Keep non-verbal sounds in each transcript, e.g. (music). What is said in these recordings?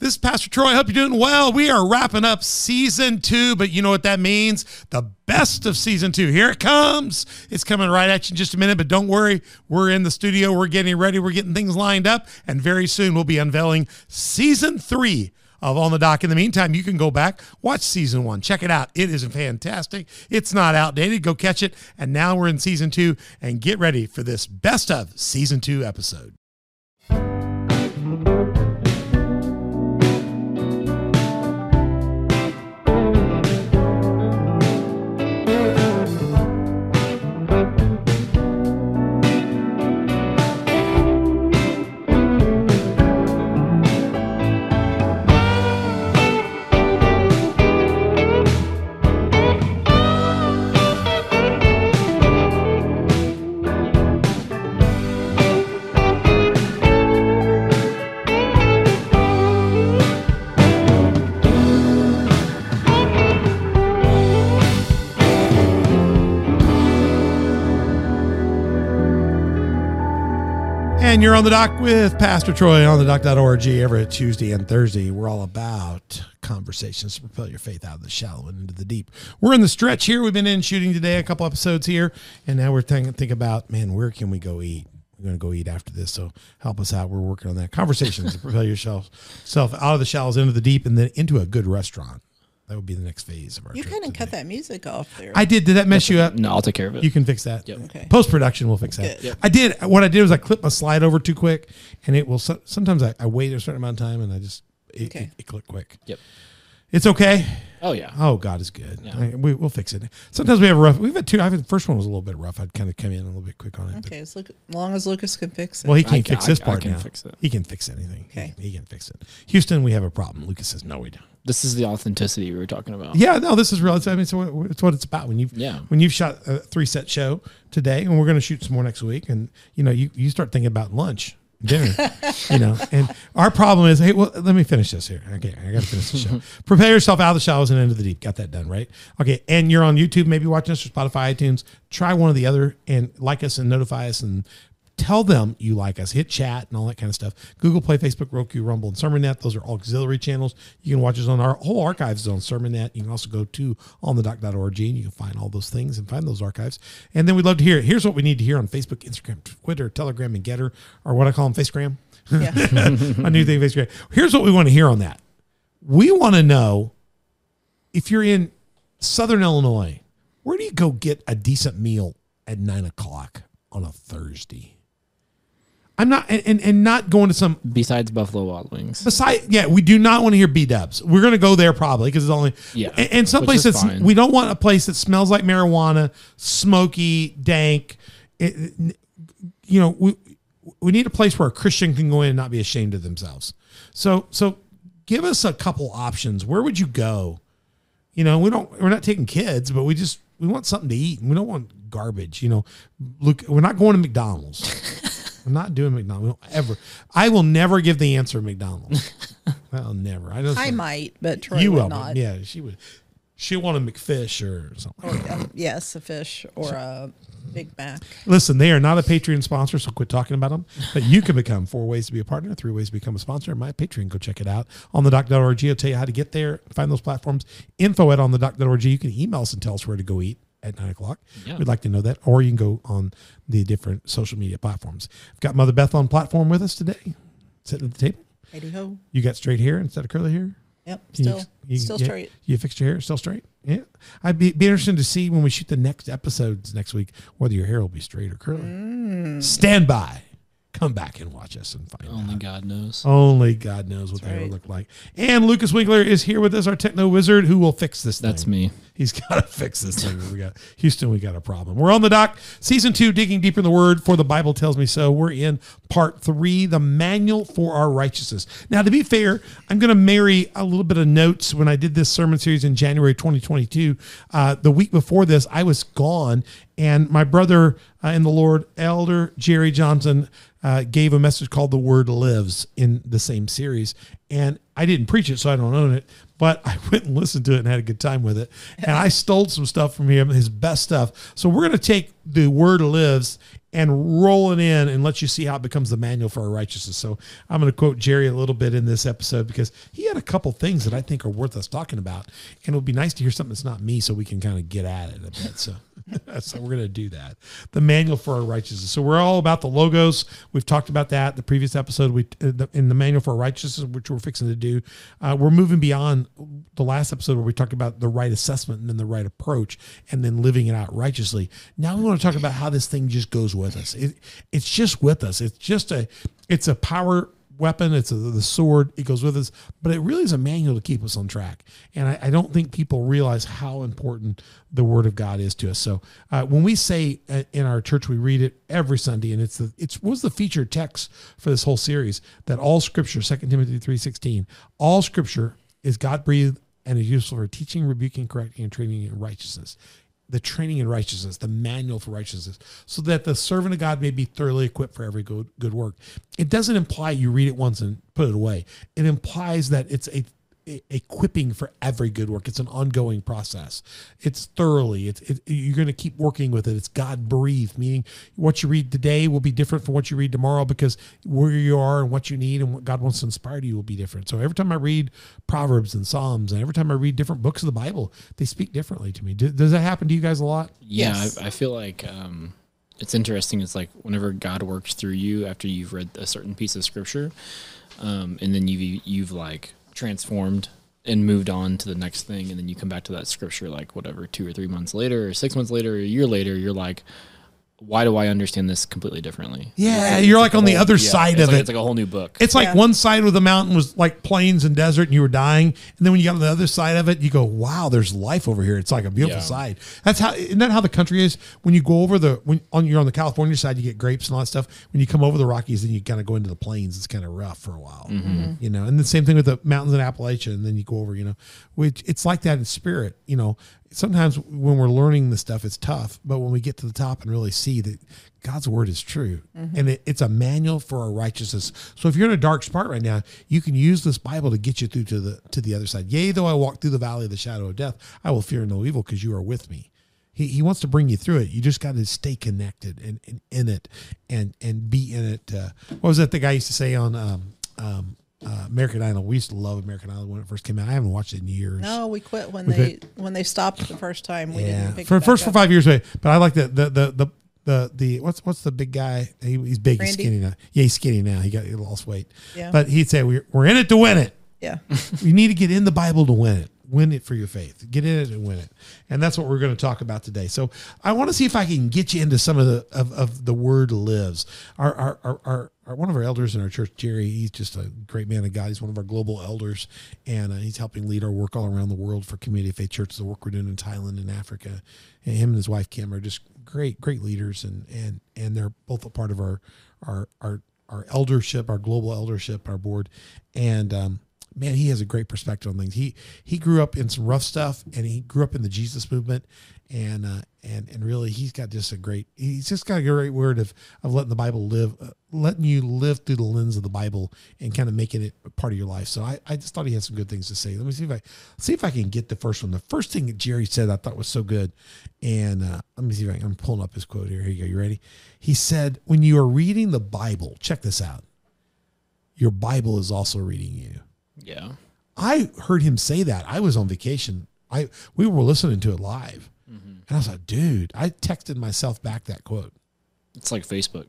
This is Pastor Troy. I hope you're doing well. We are wrapping up season two, but you know what that means? The best of season two. Here it comes. It's coming right at you in just a minute, but don't worry. We're in the studio. We're getting ready. We're getting things lined up. And very soon we'll be unveiling season three of On the Dock. In the meantime, you can go back, watch season one, check it out. It is fantastic. It's not outdated. Go catch it. And now we're in season two, and get ready for this best of season two episode. And you're on the dock with Pastor Troy on the dock.org every Tuesday and Thursday. We're all about conversations to propel your faith out of the shallow and into the deep. We're in the stretch here. We've been in shooting today, a couple episodes here, and now we're thinking think about, man, where can we go eat? We're going to go eat after this, so help us out. We're working on that. Conversations to propel yourself self out of the shallows into the deep and then into a good restaurant. That would be the next phase of our You kind of cut that music off there. I did. Did that mess you up? No, I'll take care of it. You can fix that. Yep. Okay. Post production, we'll fix that. Good. Yep. I did. What I did was I clipped my slide over too quick, and it will. Sometimes I, I wait a certain amount of time, and I just it, Okay. it, it clicked quick. Yep. It's okay. Oh yeah. Oh, God is good. Yeah. I- we, we'll fix it. Sometimes we have a rough. We've had two. I think the first one was a little bit rough. I'd kind of come in a little bit quick on it. okay, as, long as Lucas can fix it. well, he can't ca- fix I- this I part can now. fix it. He can fix anything. Okay. He, he can fix it. Houston, we have a problem. Lucas says no, we don't. This is the authenticity we were talking about. Yeah, no, this is real. It's, I mean, it's what, it's what it's about. When you've Yeah. when you've shot a three set show today, and we're going to shoot some more next week, and you know, you you start thinking about lunch, dinner, you know, (laughs) and our problem is, hey, well, let me finish this here. Okay, I got to finish the show. (laughs) Prepare yourself out of the shallows and into the deep. Got that done, right? Okay, and you're on YouTube, maybe watching us or Spotify, iTunes. Try one of the other, and like us and notify us and. Tell them you like us. Hit chat and all that kind of stuff. Google Play, Facebook, Roku, Rumble, and SermonNet. Those are auxiliary channels. You can watch us on our whole archives is on SermonNet. You can also go to onthedock.org and you can find all those things and find those archives. And then we'd love to hear it. Here's what we need to hear on Facebook, Instagram, Twitter, Telegram, and Gettr, or what I call them, Facegram. yeah. (laughs) My new thing, Facegram. Here's what we want to hear on that. We want to know if you're in Southern Illinois, where do you go get a decent meal at nine o'clock on a Thursday? I'm not, and, and, and not going to some Besides Buffalo Wild Wings. Besides, yeah, we do not want to hear B Dubs. We're going to go there probably because it's only Yeah, And, and some which place is that's fine. we don't want a place that smells like marijuana, smoky, dank. It- you know, we we need a place where a Christian can go in and not be ashamed of themselves. So so give us a couple options. Where would you go? You know, we don't we're not taking kids, but we just we want something to eat and we don't want garbage. You know, look, we're not going to McDonald's. (laughs) we're not doing McDonald's. Ever. I will never give the answer McDonald's. (laughs) I'll never. I don't. I might, but Troy you will. not. Yeah, she would. She want a McFish or something. Or, um, yes, a fish or a Big Mac. Listen, they are not a Patreon sponsor, so quit talking about them. But you can become four ways to be a partner, three ways to become a sponsor. My Patreon, go check it out on the dock.org. I'll tell you how to get there, find those platforms. Info at on the dock.org. You can email us and tell us where to go eat at nine o'clock. Yeah. We'd like to know that. Or you can go on the different social media platforms. I've got Mother Beth on platform with us today, sitting at the table. Heidi ho. You got straight hair instead of curly hair? Yep. Can you- Still, you- still yeah, straight. You fixed your hair still straight? Yeah. I'd be, be interested to see when we shoot the next episodes next week whether your hair will be straight or curly. Mm. Stand by. Come back and watch us and find Only out. God knows. Only God knows what That's the hair right. will look like. And Lucas Winkler is here with us, our techno wizard, who will fix this thing. That's me. He's (laughs) got to fix this thing. We got Houston. We got a problem. We're on the dock, season two, digging deeper in the Word. For the Bible tells me so. We're in part three, the manual for our righteousness. Now, to be fair, I'm going to marry a little bit of notes. When I did this sermon series in January 2022, uh, the week before this, I was gone, and my brother uh, in the Lord, Elder Jerry Johnson, uh, gave a message called "The Word Lives" in the same series, and I didn't preach it, so I don't own it but (laughs) I went and listened to it and had a good time with it. And I stole some stuff from him, his best stuff. So we're going to take the word lives and roll it in and let you see how it becomes the manual for our righteousness. So I'm going to quote Jerry a little bit in this episode because he had a couple things that I think are worth us talking about, and it would be nice to hear something that's not me, so we can kind of get at it a bit. So. (laughs) so we're going to do that. The manual for our righteousness. So we're all about the logos. We've talked about that the previous episode. We uh, in the manual for our righteousness, which we're fixing to do. Uh, we're moving beyond the last episode where we talked about the right assessment and then the right approach, and then living it out righteously. Now we want to talk about how this thing just goes with us. It, it's just with us. It's just a it's a power weapon. It's a, the sword. It goes with us, but it really is a manual to keep us on track. And I, I don't think people realize how important the Word of God is to us. So uh, when we say uh, in our church, we read it every Sunday, and it's the it's was the featured text for this whole series that all Scripture, Second Timothy three sixteen, all Scripture is God breathed and is useful for teaching, rebuking, correcting, and training in righteousness the training in righteousness, the manual for righteousness, so that the servant of God may be thoroughly equipped for every good good work. It doesn't imply you read it once and put it away. It implies that it's a equipping for every good work. It's an ongoing process. It's thoroughly. It's it, you're going to keep working with it. It's God breathed, meaning what you read today will be different from what you read tomorrow because where you are and what you need and what God wants to inspire to you will be different. So every time I read Proverbs and Psalms and every time I read different books of the Bible, they speak differently to me. Does that happen to you guys a lot? Yeah, yes. I, I, feel like. Um, it's interesting. It's like whenever God works through you after you've read a certain piece of scripture, um, and then you've you've like transformed and moved on to the next thing and then you come back to that scripture like whatever two or three months later or six months later or a year later you're like why do I understand this completely differently? Yeah, you're like, like on whole, the other yeah, side of like, it. It's like a whole new book. It's like yeah. one side of the mountain was like plains and desert, and you were dying, and then when you got on the other side of it, you go, "Wow, there's life over here." It's like a beautiful yeah. side. That's how. Isn't that how the country is? When you go over the when on you're on the California side, you get grapes and all that stuff. When you come over the Rockies, then you kind of go into the plains. It's kind of rough for a while, mm-hmm. you know. And the same thing with the mountains in Appalachia, and then you go over, you know, which it's like that in spirit, you know sometimes when we're learning the stuff, it's tough. But when we get to the top and really see that God's word is true, mm-hmm. and it, it's a manual for our righteousness. So if you're in a dark spot right now, you can use this Bible to get you through to the to the other side. Yea, though I walk through the valley of the shadow of death, I will fear no evil because you are with me. He, he wants to bring you through it. You just got to stay connected and, and in it and and be in it. Uh, what was that the guy used to say on um, um, uh, American Idol. We used to love American Idol when it first came out. I haven't watched it in years. No, we quit when we they quit. when they stopped the first time. We yeah. didn't for first up. for five years. Away. But I like the the the the the, the what's what's the big guy? He, he's big. Randy? He's skinny now. Yeah, he's skinny now. He got he lost weight. Yeah. But he'd say we're we're in it to win it. Yeah. (laughs) you need to get in the Bible to win it win it for your faith. Get in it and win it. And that's what we're going to talk about today. So I want to see if I can get you into some of the of, of the word lives. Our our, our our, our one of our elders in our church, Jerry, he's just a great man of God. He's one of our global elders, and uh, he's helping lead our work all around the world for Community Faith Church, the work we're doing in Thailand and Africa. And him and his wife Kim are just great, great leaders, and and and they're both a part of our our our our eldership, our global eldership, our board, and um, man, he has a great perspective on things. He he grew up in some rough stuff, and he grew up in the Jesus movement, and uh, and and really, he's got just a great. He's just got a great word of of letting the Bible live, uh, letting you live through the lens of the Bible, and kind of making it a part of your life. So I, I just thought he had some good things to say. Let me see if I see if I can get the first one. The first thing that Jerry said I thought was so good, and uh, let me see if I, I'm pulling up his quote here. Here you go. You ready? He said, "When you are reading the Bible, check this out. Your Bible is also reading you." Yeah. I heard him say that. I was on vacation. I we were listening to it live. Mm-hmm. And I was like, dude, I texted myself back that quote. It's like Facebook.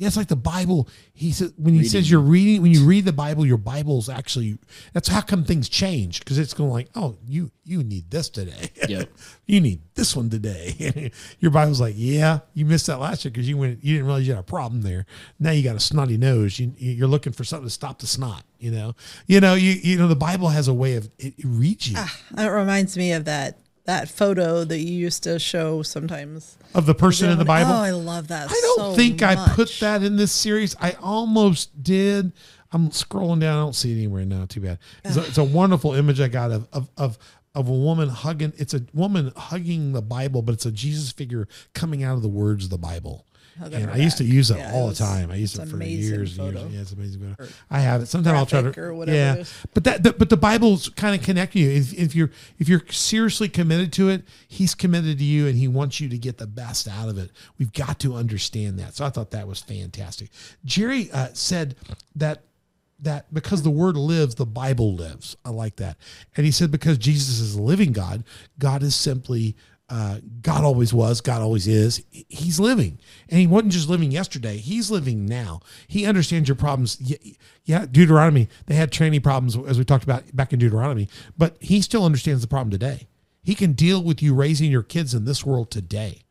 Yeah, it's like the Bible. He says when he reading. says you're reading when you read the Bible, your Bible's actually that's how come things change because it's going like, oh, you you need this today. Yep. (laughs) you need this one today. (laughs) your Bible's like, yeah, you missed that last year because you went you didn't realize you had a problem there. Now you got a snotty nose. You you're looking for something to stop the snot. You know, you know, you you know the Bible has a way of it, it reads you. Ah, it reminds me of that that photo that you used to show sometimes of the person in the Bible. Oh, I love that. I don't so think much. I put that in this series. I almost did. I'm scrolling down. I don't see it anywhere now. Too bad. It's a, it's a wonderful image I got of, of of of a woman hugging. It's a woman hugging the Bible, but it's a Jesus figure coming out of the words of the Bible. Hug on And I used to use it Yeah, all the time. I used it for years and years. Yeah, it's amazing. Photo. I have it. Sometimes I'll try to or whatever Yeah, it is. but that the, but the Bible's kind of connecting you. If, if you're if you're seriously committed to it, He's committed to you, and He wants you to get the best out of it. We've got to understand that. So I thought that was fantastic. Jerry uh, said that that because the word lives, the Bible lives. I like that. And he said because Jesus is a living God, God is simply uh, God always was, God always is. He's living, and he wasn't just living yesterday. He's living now. He understands your problems. Yeah, Deuteronomy. They had training problems as we talked about back in Deuteronomy, but he still understands the problem today. He can deal with you raising your kids in this world today.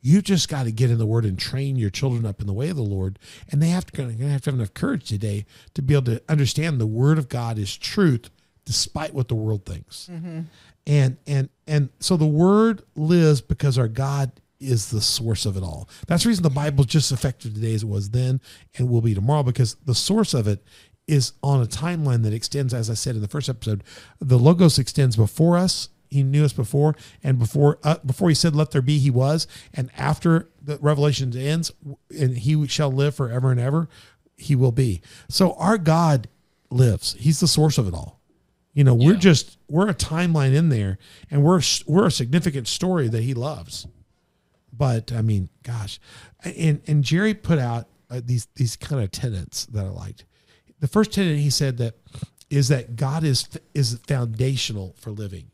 You just got to get in the Word and train your children up in the way of the Lord, and they have to have to have enough courage today to be able to understand the Word of God is truth, despite what the world thinks. And and and so the Word lives because our God is the source of it all. That's the reason the Bible just effective today as it was then and will be tomorrow because the source of it is on a timeline that extends, as I said in the first episode, the logos extends before us. He knew us before, and before uh, before he said, "Let there be," he was, and after the Revelation ends, and he shall live forever and ever, he will be. So our God lives. He's the source of it all. You know, we're Yeah. just we're a timeline in there, and we're we're a significant story that he loves. But I mean, gosh, and and Jerry put out uh, these these kind of tenets that I liked. The first tenet he said that is that God is is foundational for living.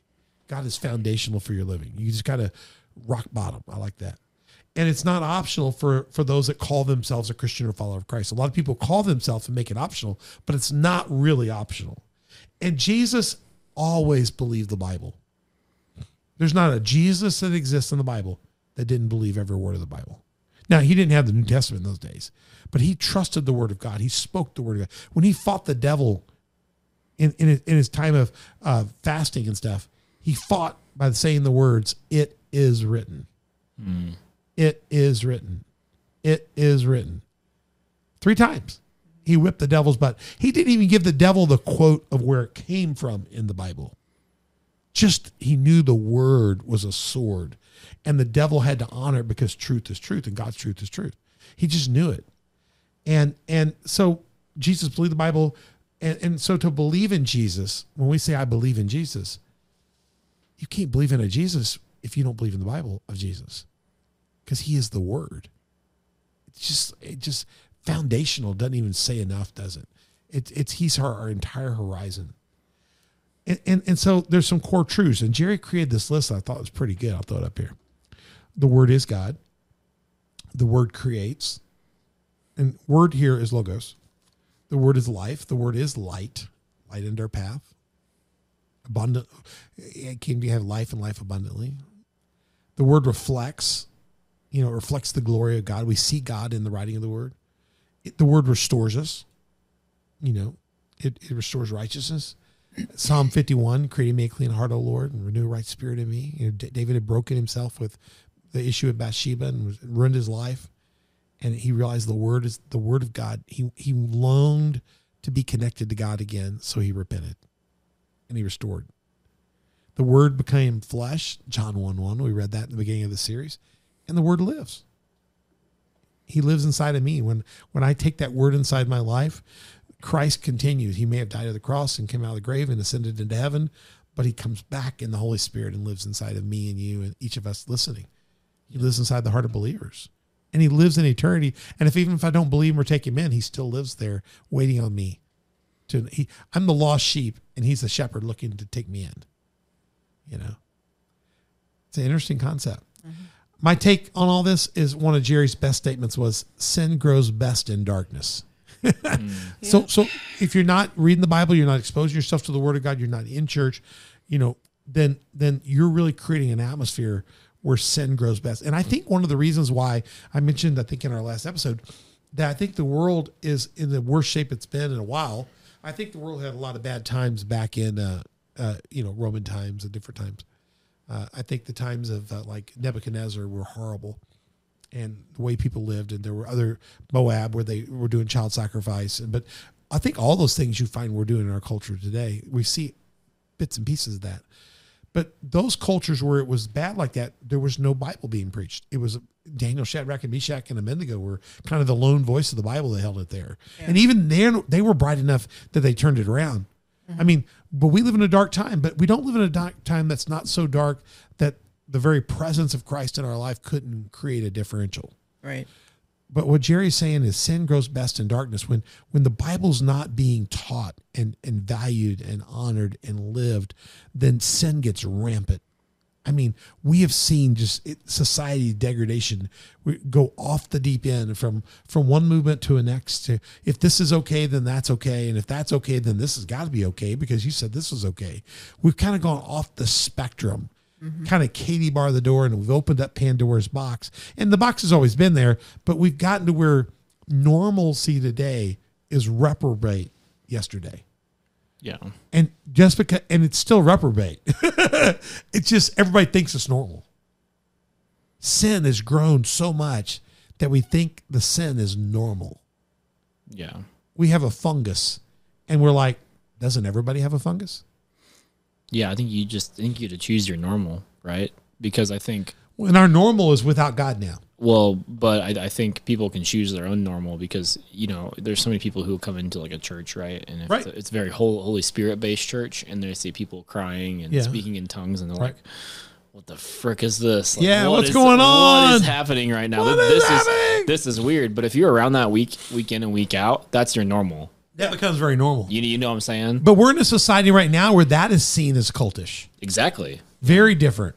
God is foundational for your living. You just got to rock bottom. I like that. And it's not optional for for those that call themselves a Christian or follower of Christ. A lot of people call themselves and make it optional, but it's not really optional. And Jesus always believed the Bible. There's not a Jesus that exists in the Bible that didn't believe every word of the Bible. Now, he didn't have the New Testament in those days, but he trusted the word of God. He spoke the word of God. When he fought the devil in, in, his, in his time of uh, fasting and stuff, he fought by saying the words, It is written. It is written. It is written. Three times he whipped the devil's butt. He didn't even give the devil the quote of where it came from in the Bible. Just he knew the word was a sword, and the devil had to honor it because truth is truth and God's truth is truth. He just knew it. And and so Jesus believed the Bible, and, and so to believe in Jesus, when we say I believe in Jesus, you can't believe in a Jesus if you don't believe in the Bible of Jesus. Because he is the word. It's just it just foundational doesn't even say enough, does it? It's it's he's our, our entire horizon. And, and and so there's some core truths. And Jerry created this list I thought was pretty good. I'll throw it up here. The word is God. The word creates. And word here is logos. The word is life. The word is light. Light into our path. Abundant. It can be have life and life abundantly. The word reflects, you know, reflects the glory of God. We see God in the writing of the word. It, the word restores us. You know, it, it restores righteousness. Psalm 51, creating me a clean heart, O Lord, and renew a right spirit in me. You know, D- David had broken himself with the issue of Bathsheba and was, ruined his life. And he realized the word is the word of God. He, he longed to be connected to God again. So he repented and he restored. The word became flesh, John 1 1. We read that in the beginning of the series. And the word lives. He lives inside of me. When when I take that word inside my life, Christ continues. He may have died at the cross and came out of the grave and ascended into heaven, but he comes back in the Holy Spirit and lives inside of me and you and each of us listening. He lives inside the heart of believers. And he lives in eternity. And if even if I don't believe him or take him in, he still lives there waiting on me. To he, I'm the lost sheep and he's the shepherd looking to take me in. You know. It's an interesting concept. Mm-hmm. My take on all this is one of Jerry's best statements was sin grows best in darkness. (laughs) So so if you're not reading the Bible, you're not exposing yourself to the word of God, you're not in church, you know, then then you're really creating an atmosphere where sin grows best. And I think one of the reasons why I mentioned I think in our last episode that I think the world is in the worst shape it's been in a while. I think the world had a lot of bad times back in uh, uh, you know Roman times and different times. Uh, I think the times of uh, like Nebuchadnezzar were horrible, and the way people lived, and there were other Moab where they were doing child sacrifice, and but I think all those things you find we're doing in our culture today, we see bits and pieces of that. But those cultures where it was bad like that, there was no Bible being preached. It was Daniel, Shadrach, and Meshach, and Abednego were kind of the lone voice of the Bible that held it there. And even then, they were bright enough that they turned it around. Mm-hmm. I mean, but we live in a dark time, but we don't live in a dark time that's not so dark that the very presence of Christ in our life couldn't create a differential Right. but what Jerry's saying is sin grows best in darkness when when the Bible's not being taught and and valued and honored and lived, then sin gets rampant. I mean, we have seen just it, society degradation we go off the deep end from from one movement to the next. To if this is okay, then that's okay, and if that's okay, then this has got to be okay because you said this was okay. We've kind of gone off the spectrum mm-hmm. kind of Katie bar the door and we've opened up Pandora's box. And the box has always been there, but we've gotten to where normalcy today is reprobate yesterday. Yeah. And just because, and it's still reprobate. (laughs) it's just everybody thinks it's normal. Sin has grown so much that we think the sin is normal. Yeah. We have a fungus and we're like, doesn't everybody have a fungus? Yeah. I think you just I think you to choose your normal, right? Because I think And our normal is without God now. Well, but I, I think people can choose their own normal because you know there's so many people who come into like a church, right? And Right. it's, it's very whole, Holy Spirit based church, and they see people crying and Yeah. speaking in tongues, and they're Right. like, "What the frick is this? Like, Yeah, what what's is- going What on? is happening right now? What Th- is this happening? this is weird." But if you're around that week, week in and week out, that's your normal. That becomes very normal. You you know what I'm saying? But we're in a society right now where that is seen as cultish. Exactly. Very different.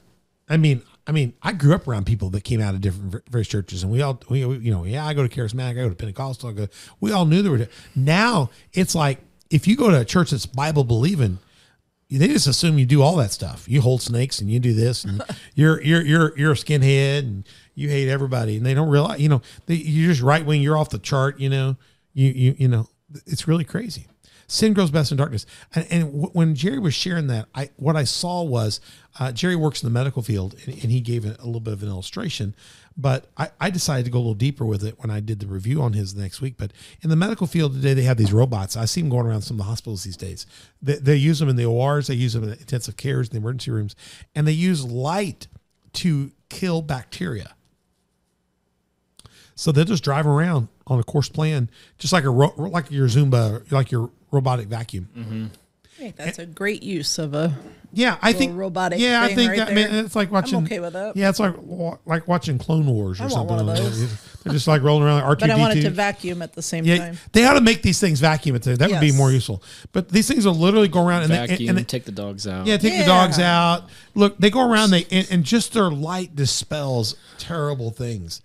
I mean, I mean, I grew up around people that came out of different various churches, and we all, we, you know, yeah, I go to charismatic, I go to Pentecostal, I go. We all knew there were. Now it's like if you go to a church that's Bible believing, they just assume you do all that stuff. You hold snakes and you do this, and (laughs) you're you're you're you're a skinhead and you hate everybody, and they don't realize, you know, they, you're just right wing. You're off the chart. You know, you you you know, it's really crazy. Sin grows best in darkness. And, and w- when Jerry was sharing that, I what I saw was uh, Jerry works in the medical field, and, and he gave it a little bit of an illustration. But I, I decided to go a little deeper with it when I did the review on his next week. But in the medical field today, they have these robots. I see them going around some of the hospitals these days. They, they use them in the ORs, they use them in intensive cares, in the emergency rooms, and they use light to kill bacteria. So they'll just drive around on a course plan, just like a ro- like your Roomba, like your robotic vacuum. Mm-hmm. I think that's a great use of a. Yeah, I think robotic Yeah, I think right I mean there. it's like watching. I'm okay with that. Yeah, it's like like watching Clone Wars or I want something. one of like that. those. (laughs) They're just like rolling around like R two But I want it to vacuum at the same Yeah, time. they ought to make these things vacuum it. That would be more useful. But these things will literally go around and they, Vacuum. and they, take the dogs out. yeah, take the dogs out. Look, they go around. They and, and just their light dispels terrible things.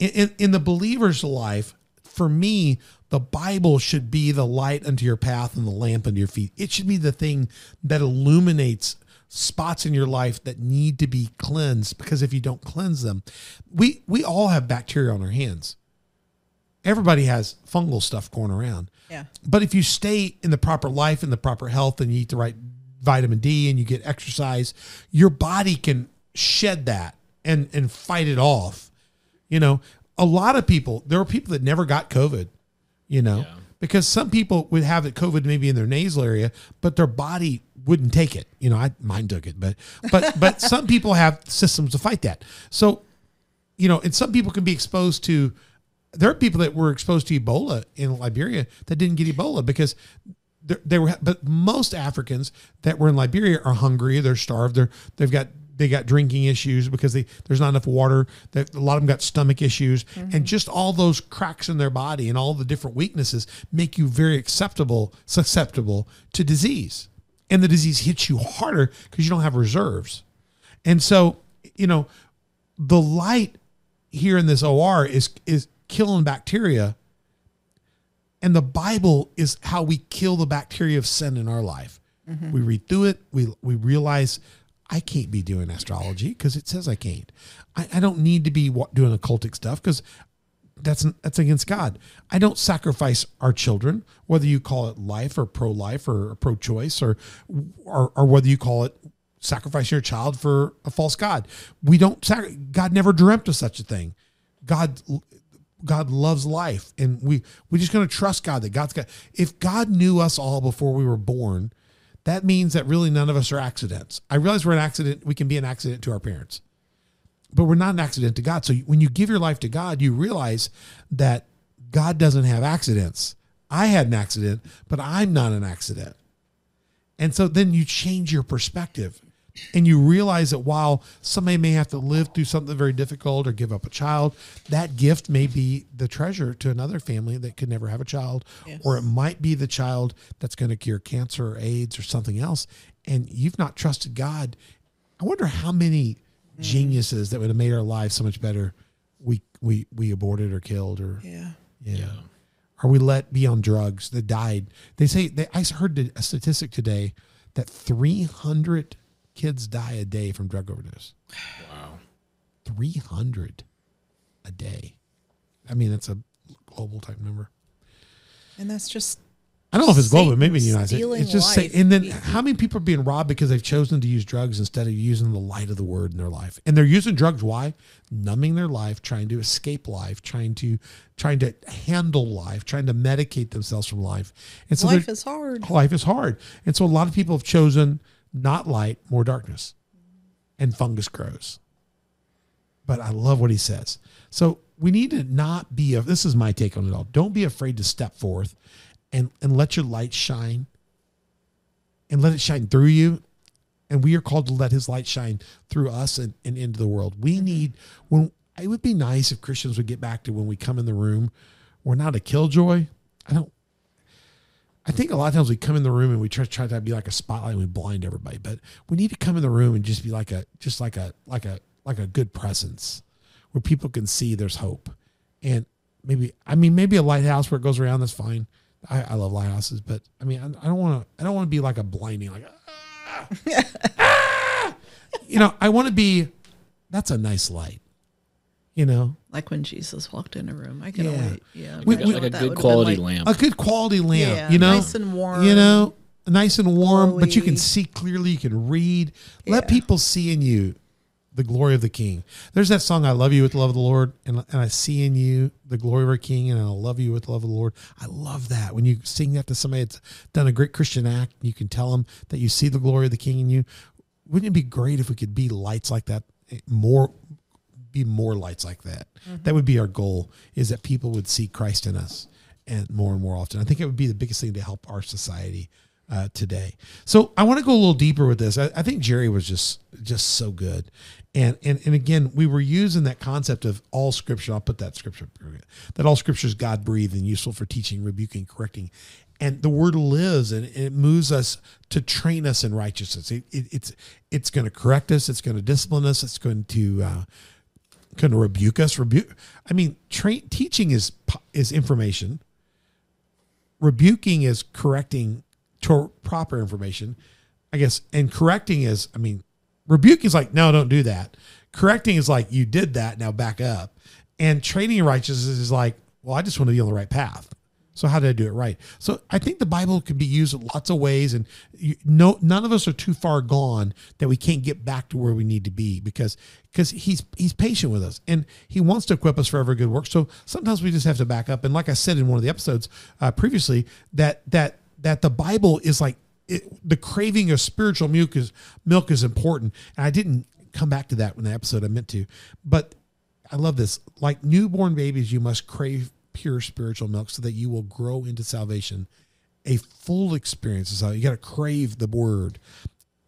In, in in the believer's life, for me, the Bible should be the light unto your path and the lamp unto your feet. It should be the thing that illuminates spots in your life that need to be cleansed. Because if you don't cleanse them, we we all have bacteria on our hands. Everybody has fungal stuff going around. Yeah. But if you stay in the proper life and the proper health and you eat the right vitamin D and you get exercise, your body can shed that and and fight it off. You know, a lot of people, there are people that never got COVID, you know, Yeah. because some people would have it COVID maybe in their nasal area, but their body wouldn't take it. You know, I mine took it, but but (laughs) but some people have systems to fight that. So you know, and some people can be exposed to. There are people that were exposed to Ebola in Liberia that didn't get Ebola because they they were. But most Africans that were in Liberia are hungry. They're starved. They're they've got they got drinking issues because they there's not enough water. That a lot of them got stomach issues, and mm-hmm. just all those cracks in their body and all the different weaknesses make you very acceptable susceptible to disease, and the disease hits you harder because you don't have reserves. And so, you know, the light here in this OR is is killing bacteria. And the Bible is how we kill the bacteria of sin in our life. Mm-hmm. We read through it, we we realize I can't be doing astrology because it says I can't. I, I don't need to be doing occultic stuff because that's that's against God. I don't sacrifice our children, whether you call it life or pro life or pro choice or, or or whether you call it sacrificing your child for a false god. We don't. God never dreamt of such a thing. God God loves life, and we we just gonna trust God that God's got. If God knew us all before we were born, that means that really none of us are accidents. I realize we're an accident. We can be an accident to our parents, but we're not an accident to God. So when you give your life to God, you realize that God doesn't have accidents. I had an accident, but I'm not an accident. And so then you change your perspective and you realize that while somebody may have to live through something very difficult or give up a child, that gift may be the treasure to another family that could never have a child, Yes. or it might be the child that's going to cure cancer or AIDS or something else. And you've not trusted God. I wonder how many mm. geniuses that would have made our lives so much better we we we aborted or killed or Yeah. yeah. Or we let be on drugs that died. They say they, I heard a statistic today that 300 kids die a day from drug overdose. Wow. 300 a day. I mean, that's a global type number. And that's just I don't know if it's global, Satan maybe in the United States. It's just say, and then how many people are being robbed because they've chosen to use drugs instead of using the light of the word in their life? And they're using drugs. Why? Numbing their life, trying to escape life, trying to trying to handle life, trying to medicate themselves from life. And so life is hard. life is hard. And so a lot of people have chosen not light, more darkness. And fungus grows. But I love what he says. So we need to not be a this is my take on it all. Don't be afraid to step forth and, and let your light shine and let it shine through you. And we are called to let his light shine through us and, and into the world. We mm-hmm. need when it would be nice if Christians would get back to when we come in the room, we're not a killjoy. I don't I think a lot of times we come in the room and we try, try to be like a spotlight and we blind everybody, but we need to come in the room and just be like a just like a like a like a good presence where people can see there's hope. And maybe I mean maybe a lighthouse where it goes around that's fine. I, I love lighthouses, but I mean I, I don't want to I don't want to be like a blinding like ah, ah. (laughs) you know I want to be that's a nice light. You know, Like when Jesus walked in a room. I can Yeah. only yeah. We- imagine we- like a good would have been quality like. lamp. a good quality lamp. Yeah, you know, nice and warm. You know, nice and warm, but you can see clearly. You can read. Let people see in you the glory of the King. There's that song, "I love you with the love of the Lord," and, and I see in you the glory of our King, and I love you with the love of the Lord. I love that when you sing that to somebody that's done a great Christian act. You can tell them that you see the glory of the King in you. Wouldn't it be great if we could be lights like that? Eh, more, be more lights like that. That would be our goal. Is that people would see Christ in us, and more and more often. I think it would be the biggest thing to help our society uh, today. So I want to go a little deeper with this. I, I think Jerry was just just so good, and and and again, we were using that concept of all Scripture. I'll put that Scripture that all Scripture is God breathed and useful for teaching, rebuking, correcting. And the word lives and it moves us to train us in righteousness. It, it, it's it's going to correct us. It's going to discipline us. It's going to uh, to rebuke us. Rebuke. I mean, train teaching is is information. Rebuking is correcting to proper information, I guess. And correcting is, I mean, rebuking is like, no, don't do that. Correcting is like, you did that, now back up. And training in righteousness is like, well, I just want to be on the right path. So how did I do it right? So I think the Bible can be used in lots of ways, and you, no, none of us are too far gone that we can't get back to where we need to be because because he's he's patient with us and he wants to equip us for every good work. So sometimes we just have to back up. And like I said in one of the episodes uh, previously, that that that the Bible is like it, the craving of spiritual milk is milk is important. And I didn't come back to that in the episode I meant to, but I love this. Like newborn babies, you must crave pure spiritual milk so that you will grow into salvation. A full experience is how you got to crave the word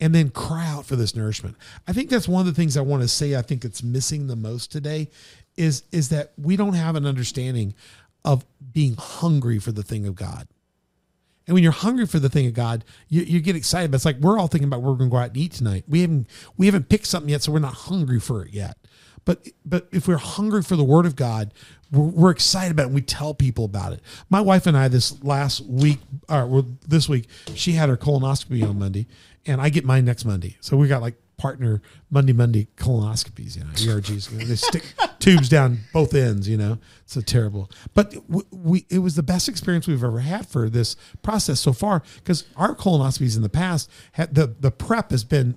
and then cry out for this nourishment. I think that's one of the things I want to say I think it's missing the most today is is that we don't have an understanding of being hungry for the thing of God. And when you're hungry for the thing of God, you, you get excited. But it's like we're all thinking about we're going to go out and eat tonight. We haven't we haven't picked something yet, so we're not hungry for it yet. But but if we're hungry for the Word of God, we're, we're excited about it. and We tell people about it. My wife and I this last week, or well, this week, she had her colonoscopy on Monday, and I get mine next Monday. So we got like partner Monday Monday colonoscopies, you know, ERGs. You know, they stick (laughs) tubes down both ends, you know. It's a terrible. But we, we it was the best experience we've ever had for this process so far because our colonoscopies in the past had the the prep has been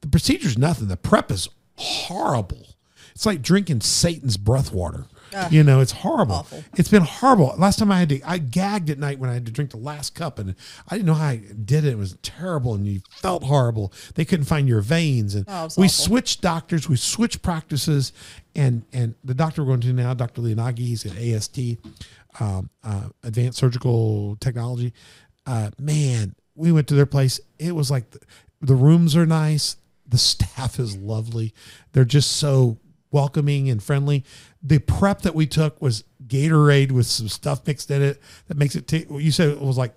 the procedure's nothing. The prep is horrible. It's like drinking Satan's breath water. you know, it's horrible. Awful. It's been horrible. Last time I had to, I gagged at night when I had to drink the last cup, and I didn't know how I did it. It was terrible, and you felt horrible. They couldn't find your veins, and Oh, we awful. switched doctors, we switched practices, and and the doctor we're going to now, Dr. Leonagi, he's at AST, um, uh, Advanced Surgical Technology. Uh, man, we went to their place. It was like the, the rooms are nice, the (laughs) staff is lovely. They're just so welcoming and friendly. The prep that we took was Gatorade with some stuff mixed in it that makes it. T- you said it was like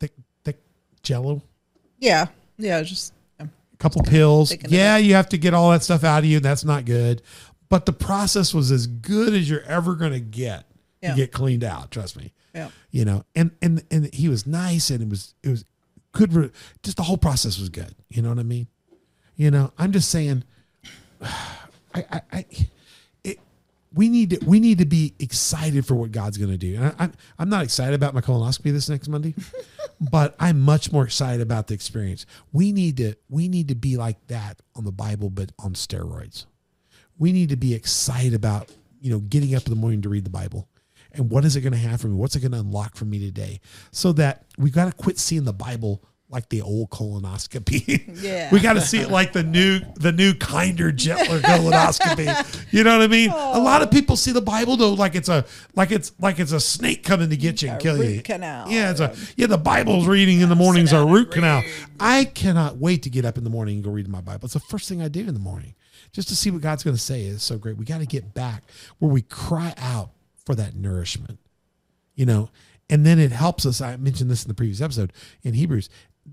thick, thick Jello Yeah. Yeah. Just yeah. couple pills. Yeah, you have to get all that stuff out of you. And that's not good. But the process was as good as you're ever going to get Yeah. to get cleaned out. Trust me. Yeah. You know, and and and he was nice, and it was it was good. Re- just the whole process was good. You know what I mean? You know, I'm just saying. I I. I it, we need to we need to be excited for what God's going to do. And I, I'm I'm not excited about my colonoscopy this next Monday, (laughs) but I'm much more excited about the experience. We need to we need to be like that on the Bible, but on steroids. We need to be excited about you know getting up in the morning to read the Bible, and what is it going to have for me? What's it going to unlock for me today? So that we've got to quit seeing the Bible like the old colonoscopy. (laughs) Yeah. we got to see it like the new the new kinder, gentler colonoscopy. You know what I mean? A lot of people see the Bible though like it's a like it's like it's a snake coming to get you and A kill you. canal. Yeah, it's a yeah. The Bible's reading in the mornings are root canal. I cannot wait to get up in the morning and go read my Bible. It's the first thing I do in the morning, just to see what God's going to say. Is so great. We got to get back where we cry out for that nourishment, you know, and then it helps us. I mentioned this in the previous episode in Hebrews.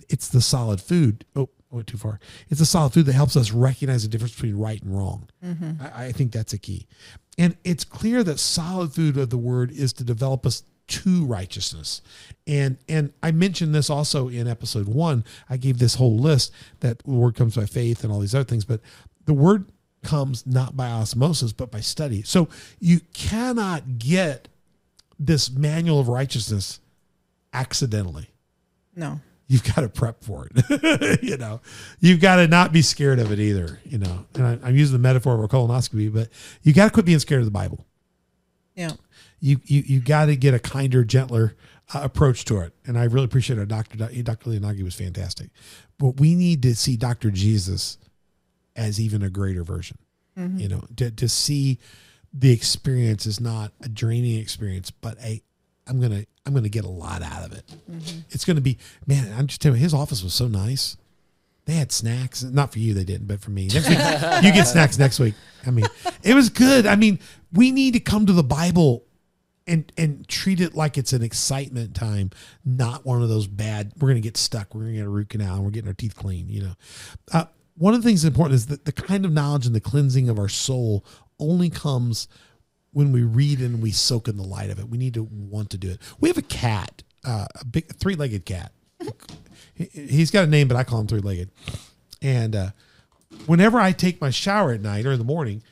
It's the solid food. Oh, I went too far. It's the solid food that helps us recognize the difference between right and wrong. Mm-hmm. I, I think that's a key. And it's clear that solid food of the word is to develop us to righteousness. And and I mentioned this also in episode one. I gave this whole list that the word comes by faith and all these other things, but the word comes not by osmosis, but by study. So you cannot get this manual of righteousness accidentally No. You've got to prep for it. (laughs) you know, you've got to not be scared of it either. You know, and I, I'm using the metaphor of a colonoscopy, but you got to quit being scared of the Bible. Yeah. You you you got to get a kinder, gentler uh, approach to it. And I really appreciate our doctor. Dr. Leonagi was fantastic, but we need to see Dr. Jesus as even a greater version. You know, to to see the experience is not a draining experience, but a I'm gonna I'm gonna get a lot out of it. It's gonna be man. I'm just telling you, his office was so nice. They had snacks, not for you, they didn't, but for me. Next week, (laughs) you get snacks next week. I mean, it was good. I mean, we need to come to the Bible and and treat it like it's an excitement time, not one of those bad. We're gonna get stuck. We're gonna get a root canal. and We're getting our teeth clean. You know, uh, one of the things that's important is that the kind of knowledge and the cleansing of our soul only comes when we read and we soak in the light of it. We need to want to do it. We have a cat, uh, a big three-legged cat. He- He's got a name, but I call him three-legged. And uh, whenever I take my shower at night or in the morning,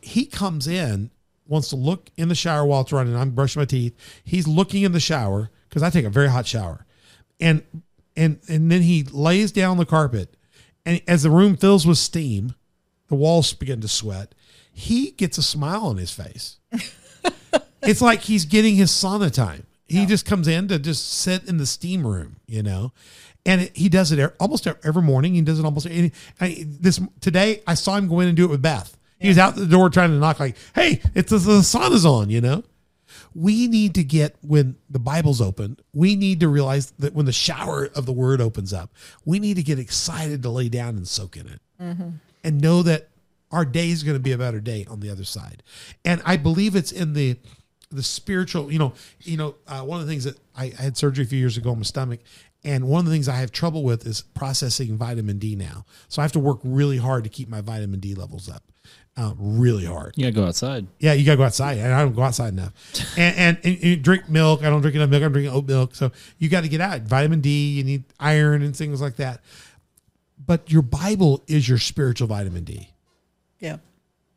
he comes in, wants to look in the shower while it's running. I'm brushing my teeth. He's looking in the shower because I take a very hot shower, and and and then he lays down the carpet, and as the room fills with steam, the walls begin to sweat. He gets a smile on his face. (laughs) it's like he's getting his sauna time. He just comes in to just sit in the steam room, you know, and it, he does it almost every morning. He does it almost any, I, this today. I saw him go in and do it with Beth. He was out the door trying to knock, like, "Hey, it's the, the sauna's on," you know. We need to get when the Bible's open. We need to realize that when the shower of the Word opens up, we need to get excited to lay down and soak in it mm-hmm. and know that our day is going to be a better day on the other side. And I believe it's in the the spiritual. You know, you know, uh, one of the things that I, I had surgery a few years ago on my stomach, and one of the things I have trouble with is processing vitamin D now. So I have to work really hard to keep my vitamin D levels up, uh, really hard. You gotta go outside. Yeah, you gotta go outside, and I don't go outside enough. (laughs) And, and and you drink milk. I don't drink enough milk. I'm drinking oat milk. So you got to get out. Vitamin D. You need iron and things like that. But your Bible is your spiritual vitamin D Yeah.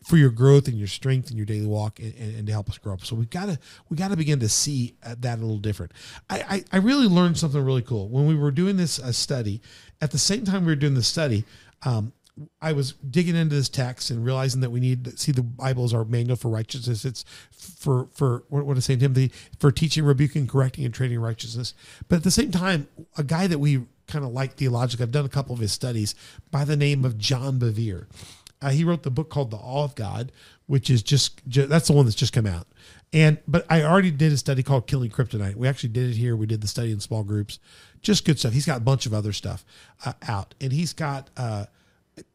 for your growth and your strength and your daily walk and, and, and to help us grow up. So we gotta we gotta begin to see uh, that a little different. I, I I really learned something really cool when we were doing this uh, study. At the same time we were doing the study, um, I was digging into this text and realizing that we need to see the Bible as our manual for righteousness. It's for for what what is Saint Timothy for teaching, rebuking, correcting, and training righteousness. But at the same time, a guy that we kind of like theologically, I've done a couple of his studies by the name of John Bevere. Uh, he wrote the book called The Awe of God, which is just, ju- that's the one that's just come out. And but I already did a study called Killing Kryptonite. We actually did it here. We did the study in small groups. Just good stuff. He's got a bunch of other stuff uh, out, and he's got. Uh,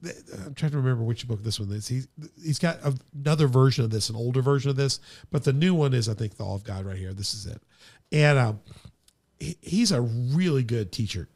I'm trying to remember which book this one is. He's he's got another version of this, an older version of this, but the new one is I think the Awe of God right here. This is it, and um, he, he's a really good teacher.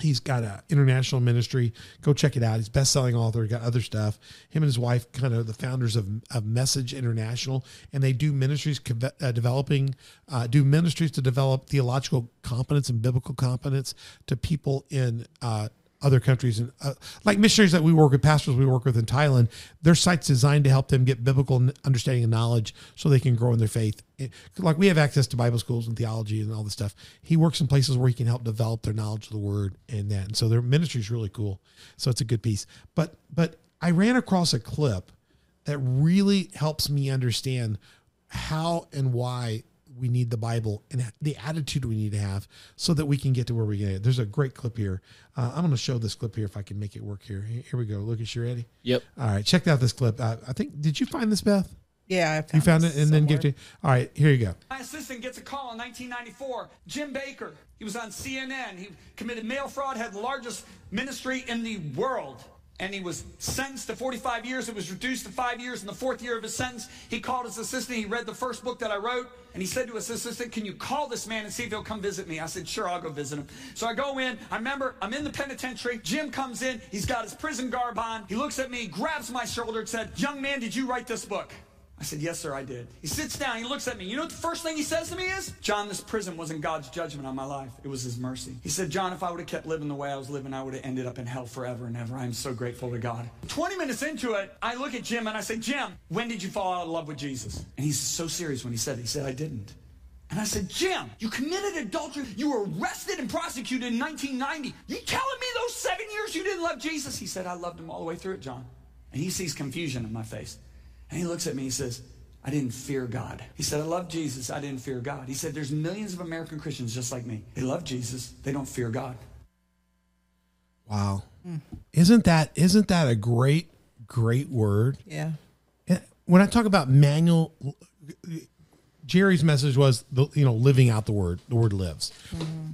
He's got an international ministry. Go check it out. He's best selling author. He got other stuff. Him and his wife, kind of the founders of, of Messenger International, and they do ministries uh, developing, uh, do ministries to develop theological competence and biblical competence to people in uh, other countries and uh, like missionaries that we work with pastors we work with in thailand their site's designed to help them get biblical understanding and knowledge so they can grow in their faith. It, like we have access to bible schools and theology and all this stuff. He works in places where he can help develop their knowledge of the word and that. And so their ministry is really cool. So it's a good piece. But but i ran across a clip that really helps me understand how and why we need the Bible and the attitude we need to have so that we can get to where we get. There's a great clip here. Uh, I'm going to show this clip here if I can make it work here. Here we go. Lucas, you ready? Yep. All right. Check out this clip. Uh, I think, did you find this, Beth? Yeah, I found you found it and somewhere. then give it to All right, here you go. My assistant gets a call in 1994. Jim Bakker. He was on CNN. He committed mail fraud, had the largest ministry in the world and he was sentenced to 45 years. It was reduced to five years in the fourth year of his sentence. He called his assistant. He read the first book that I wrote, and he said to his assistant, Can you call this man and see if he'll come visit me? I said, Sure, I'll go visit him. So I go in. I remember I'm in the penitentiary. Jim comes in. He's got his prison garb on. He looks at me, grabs my shoulder, and said, Young man, did you write this book? I said, Yes, sir, I did. He sits down, he looks at me. You know what the first thing he says to me is? John, this prison wasn't God's judgment on my life, it was his mercy. He said, John, if I would have kept living the way I was living, I would have ended up in hell forever and ever. I am so grateful to God. 20 minutes into it, I look at Jim and I say, Jim, when did you fall out of love with Jesus? And he's so serious when he said it. He said, I didn't. And I said, Jim, you committed adultery. You were arrested and prosecuted in 1990. You telling me those seven years you didn't love Jesus? He said, I loved him all the way through it, John. And he sees confusion in my face. And he looks at me, he says, I didn't fear God. He said, I love Jesus. I didn't fear God. He said, there's millions of American Christians just like me. They love Jesus. They don't fear God. Wow. Mm. Isn't that isn't that a great great word? Yeah. When I talk about manual Jerry's message was the you know living out the word. The word lives. Mm-hmm.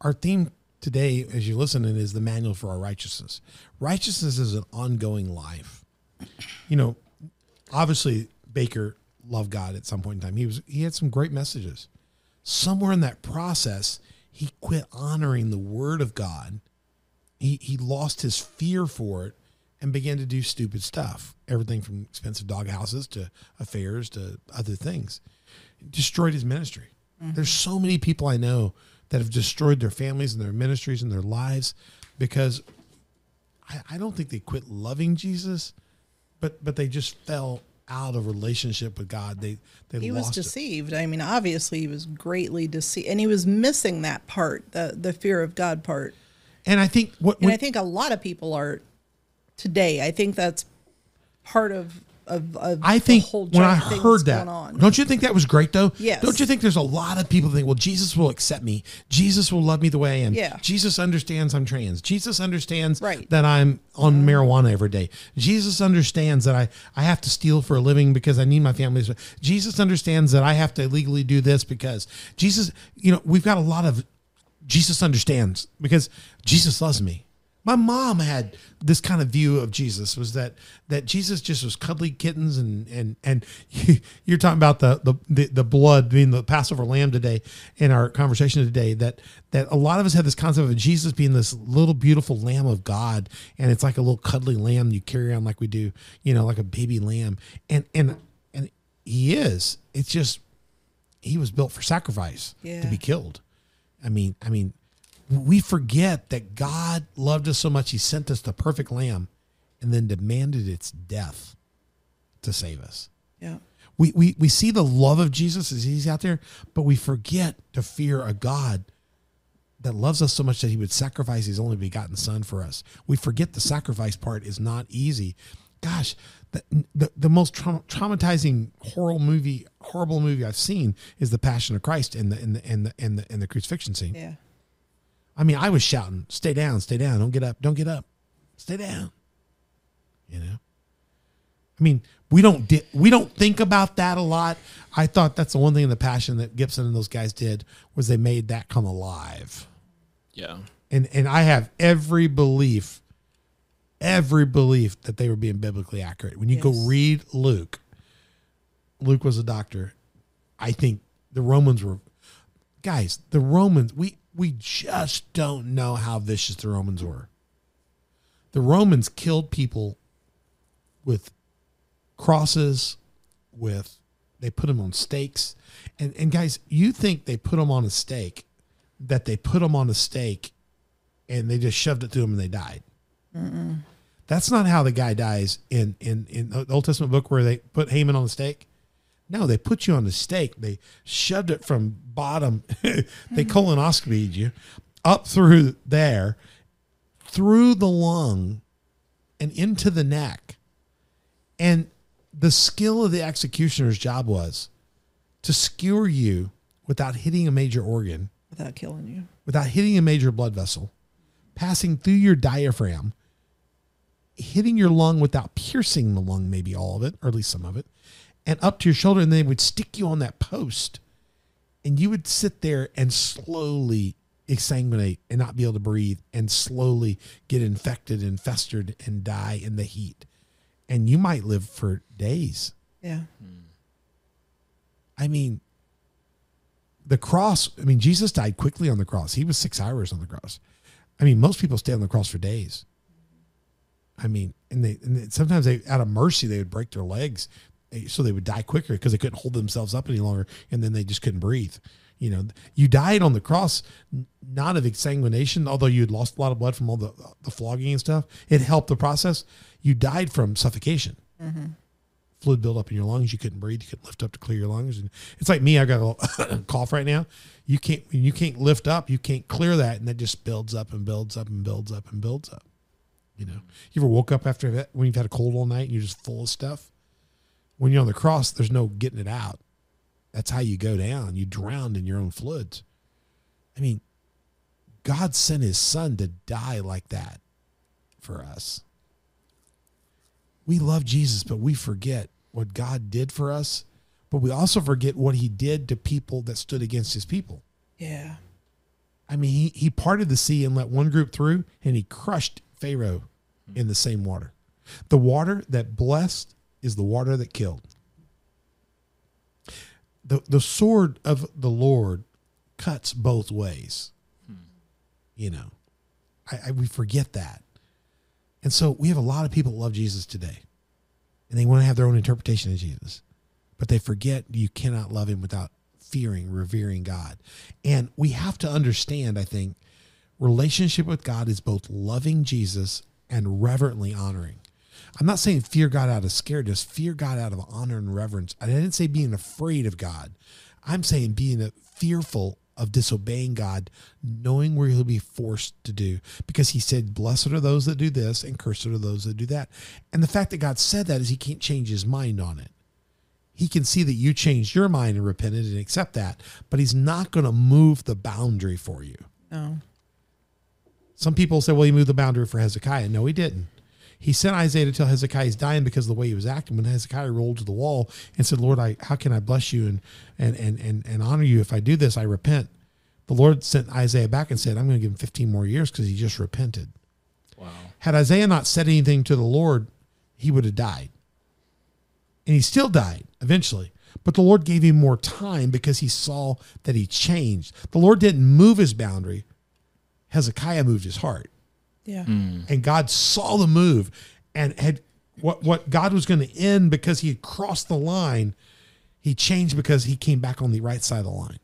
Our theme today as you listen is the manual for our righteousness. Righteousness is an ongoing life. You know, obviously Bakker loved God at some point in time. He was he had some great messages. Somewhere in that process, he quit honoring the word of God. He he lost his fear for it and began to do stupid stuff. Everything from expensive dog houses to affairs to other things. destroyed his ministry. Mm-hmm. There's so many people I know that have destroyed their families and their ministries and their lives because I, I don't think they quit loving Jesus, but but they just fell out of relationship with God. They they he was deceived. It. I mean, obviously he was greatly deceived, and he was missing that part, the the fear of God part. And I think what, and I think a lot of people are today. I think that's part of of, of I think when I heard that, don't you think that was great though? Yes. Don't you think there's a lot of people think, well, Jesus will accept me. Jesus will love me the way I am. Yeah. Jesus understands I'm trans. Jesus understands right. that I'm on mm-hmm. marijuana every day. Jesus understands that I, I have to steal for a living because I need my family. Jesus understands that I have to legally do this because Jesus, you know, we've got a lot of Jesus understands because Jesus loves me my mom had this kind of view of Jesus was that that Jesus just was cuddly kittens and and and (laughs) you're talking about the the the, the blood being the Passover lamb today in our conversation today that that a lot of us have this concept of Jesus being this little beautiful lamb of God and it's like a little cuddly lamb you carry on like we do you know like a baby lamb. And and and he is. It's just he was built for sacrifice yeah. to be killed. I mean I mean we forget that God loved us so much, he sent us the perfect lamb and then demanded its death to save us. Yeah. We, we, we see the love of Jesus as he's out there, but we forget to fear a God that loves us so much that he would sacrifice his only begotten son for us. We forget the sacrifice part is not easy. Gosh, the the, the most trau- traumatizing horrible movie horrible movie I've seen is the Passion of Christ and the in the in the in the in the crucifixion scene. Yeah. I mean, I was shouting, "Stay down, stay down, don't get up, don't get up, stay down." You know. I mean, we don't di- we don't think about that a lot. I thought that's the one thing in the passion that Gibson and those guys did was they made that come alive. Yeah. And and I have every belief, every belief that they were being biblically accurate. When you go read Luke, Luke was a doctor. I think the Romans were guys, the Romans, we we just don't know how vicious the Romans were. The Romans killed people with crosses, with they put them on stakes. And and guys, you think they put them on a stake, that they put them on a stake and they just shoved it through them and they died. That's not how the guy dies in in in the Old Testament book where they put Haman on the stake. No, they put you on the stake. They shoved it from bottom. (laughs) they colonoscopied you up through there, through the lung, and into the neck. And the skill of the executioner's job was to skewer you without hitting a major organ, Without killing you. without hitting a major blood vessel, passing through your diaphragm, hitting your lung without piercing the lung, maybe all of it, or at least some of it, and up to your shoulder. And they would stick you on that post. And you would sit there and slowly exsanguinate and not be able to breathe and slowly get infected and festered and die in the heat. And you might live for days. Yeah. I mean, the cross, I mean, Jesus died quickly on the cross. He was six hours on the cross. I mean, most people stay on the cross for days. I mean, and they, and they sometimes they, out of mercy, they would break their legs so they would die quicker because they couldn't hold themselves up any longer and then they just couldn't breathe. You know, you died on the cross, not of exsanguination, although you had lost a lot of blood from all the, the flogging and stuff. It helped the process. You died from suffocation mm-hmm. fluid buildup in your lungs. You couldn't breathe. You couldn't lift up to clear your lungs. And it's like me. I got a (coughs) cough right now. You can't. You can't lift up, you can't clear that, and that just builds up and builds up and builds up and builds up. You know. You ever woke up after that when you've had a cold all night and you're just full of stuff? When you're on the cross, there's no getting it out. That's how you go down. You drowned in your own floods. I mean, God sent His Son to die like that for us we love Jesus, but we forget what God did for us, but we also forget what he did to people that stood against his people. Yeah. I mean, he, he parted the sea and let one group through, and he crushed Pharaoh in the same water. The water that blessed is the water that killed. The, the sword of the Lord cuts both ways. Hmm. You know, I, I, we forget that. And so we have a lot of people that love Jesus today, and they want to have their own interpretation of Jesus, but they forget you cannot love him without fearing, revering God. And we have to understand, I think, relationship with God is both loving Jesus and reverently honoring. I'm not saying fear God out of scaredness, fear God out of honor and reverence. I didn't say being afraid of God. I'm saying being fearful of disobeying God, knowing where he'll be forced to do. Because he said, Blessed are those that do this, and cursed are those that do that. And the fact that God said that is he can't change his mind on it. He can see that you changed your mind and repented and accept that, but he's not going to move the boundary for you. No. Some people say, well, he moved the boundary for Hezekiah. No, he didn't. He sent Isaiah to tell Hezekiah he's dying because of the way he was acting. When Hezekiah rolled to the wall and said, Lord, I how can I bless you and and and and, and honor you if I do this? I repent. The Lord sent Isaiah back and said, I'm going to give him 15 more years because he just repented. Wow. Had Isaiah not said anything to the Lord, he would have died. And he still died eventually. But the Lord gave him more time because he saw that he changed. The Lord didn't move his boundary, Hezekiah moved his heart Yeah. Mm. and God saw the move and had what what God was going to end because he had crossed the line, he changed because he came back on the right side of the line.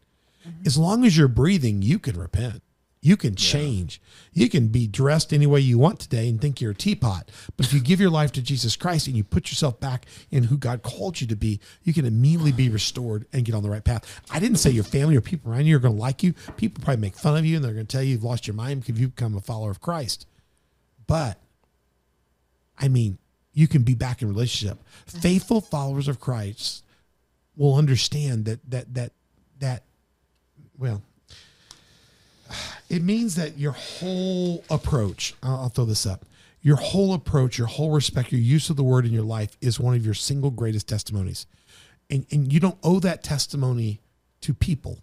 Mm-hmm. As long as you're breathing, you can repent. You can change. You can be dressed any way you want today and think you're a teapot. But if you give your life to Jesus Christ and you put yourself back in who God called you to be, you can immediately be restored and get on the right path. I didn't say your family or people around you are going to like you. People probably make fun of you and they're going to tell you you've lost your mind because you've become a follower of Christ. But I mean, you can be back in relationship. Mm-hmm. Faithful followers of Christ will understand that that that that well it means that your whole approach I'll, I'll throw this up. Your whole approach your whole respect your use of the word in your life is one of your single greatest testimonies. And and you don't owe that testimony to people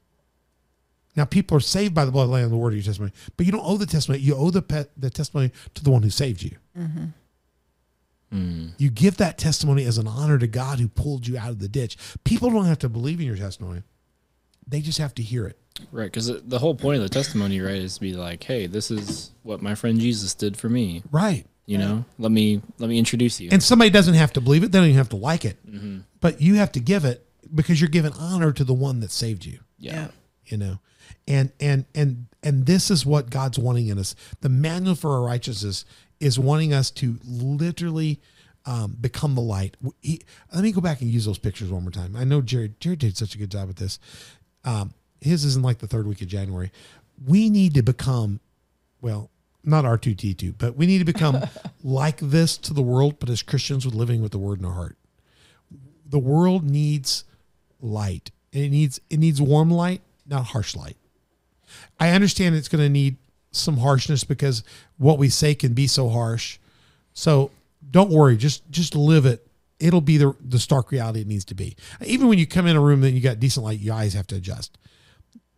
now people are saved by the blood of the lamb and the word of your testimony but you don't owe the testimony you owe the pe- the testimony to the one who saved you mm-hmm. hmm. you give that testimony as an honor to God who pulled you out of the ditch. People don't have to believe in your testimony. They just have to hear it. Right, because the whole point of the testimony, right, is to be like, "Hey, this is what my friend Jesus did for me." Right. You know, let me let me introduce you. And somebody doesn't have to believe it. They don't even have to like it. Mm-hmm. But you have to give it because you're giving honor to the one that saved you. yeah. you know and and and and this is what god's wanting in us. The manual for our righteousness is wanting us to literally um, become the light. He, let me go back and use those pictures one more time. I know jared jared did such a good job at this. Um, his isn't like the third week of january. We need to become well not R2-D2 but we need to become (laughs) like this to the world but as christians with living with the word in our heart. The world needs light. It needs it needs warm light not harsh light i understand it's going to need some harshness because what we say can be so harsh. So don't worry just just live it. It'll be the the stark reality it needs to be. Even when you come in a room that you got decent light your eyes have to adjust.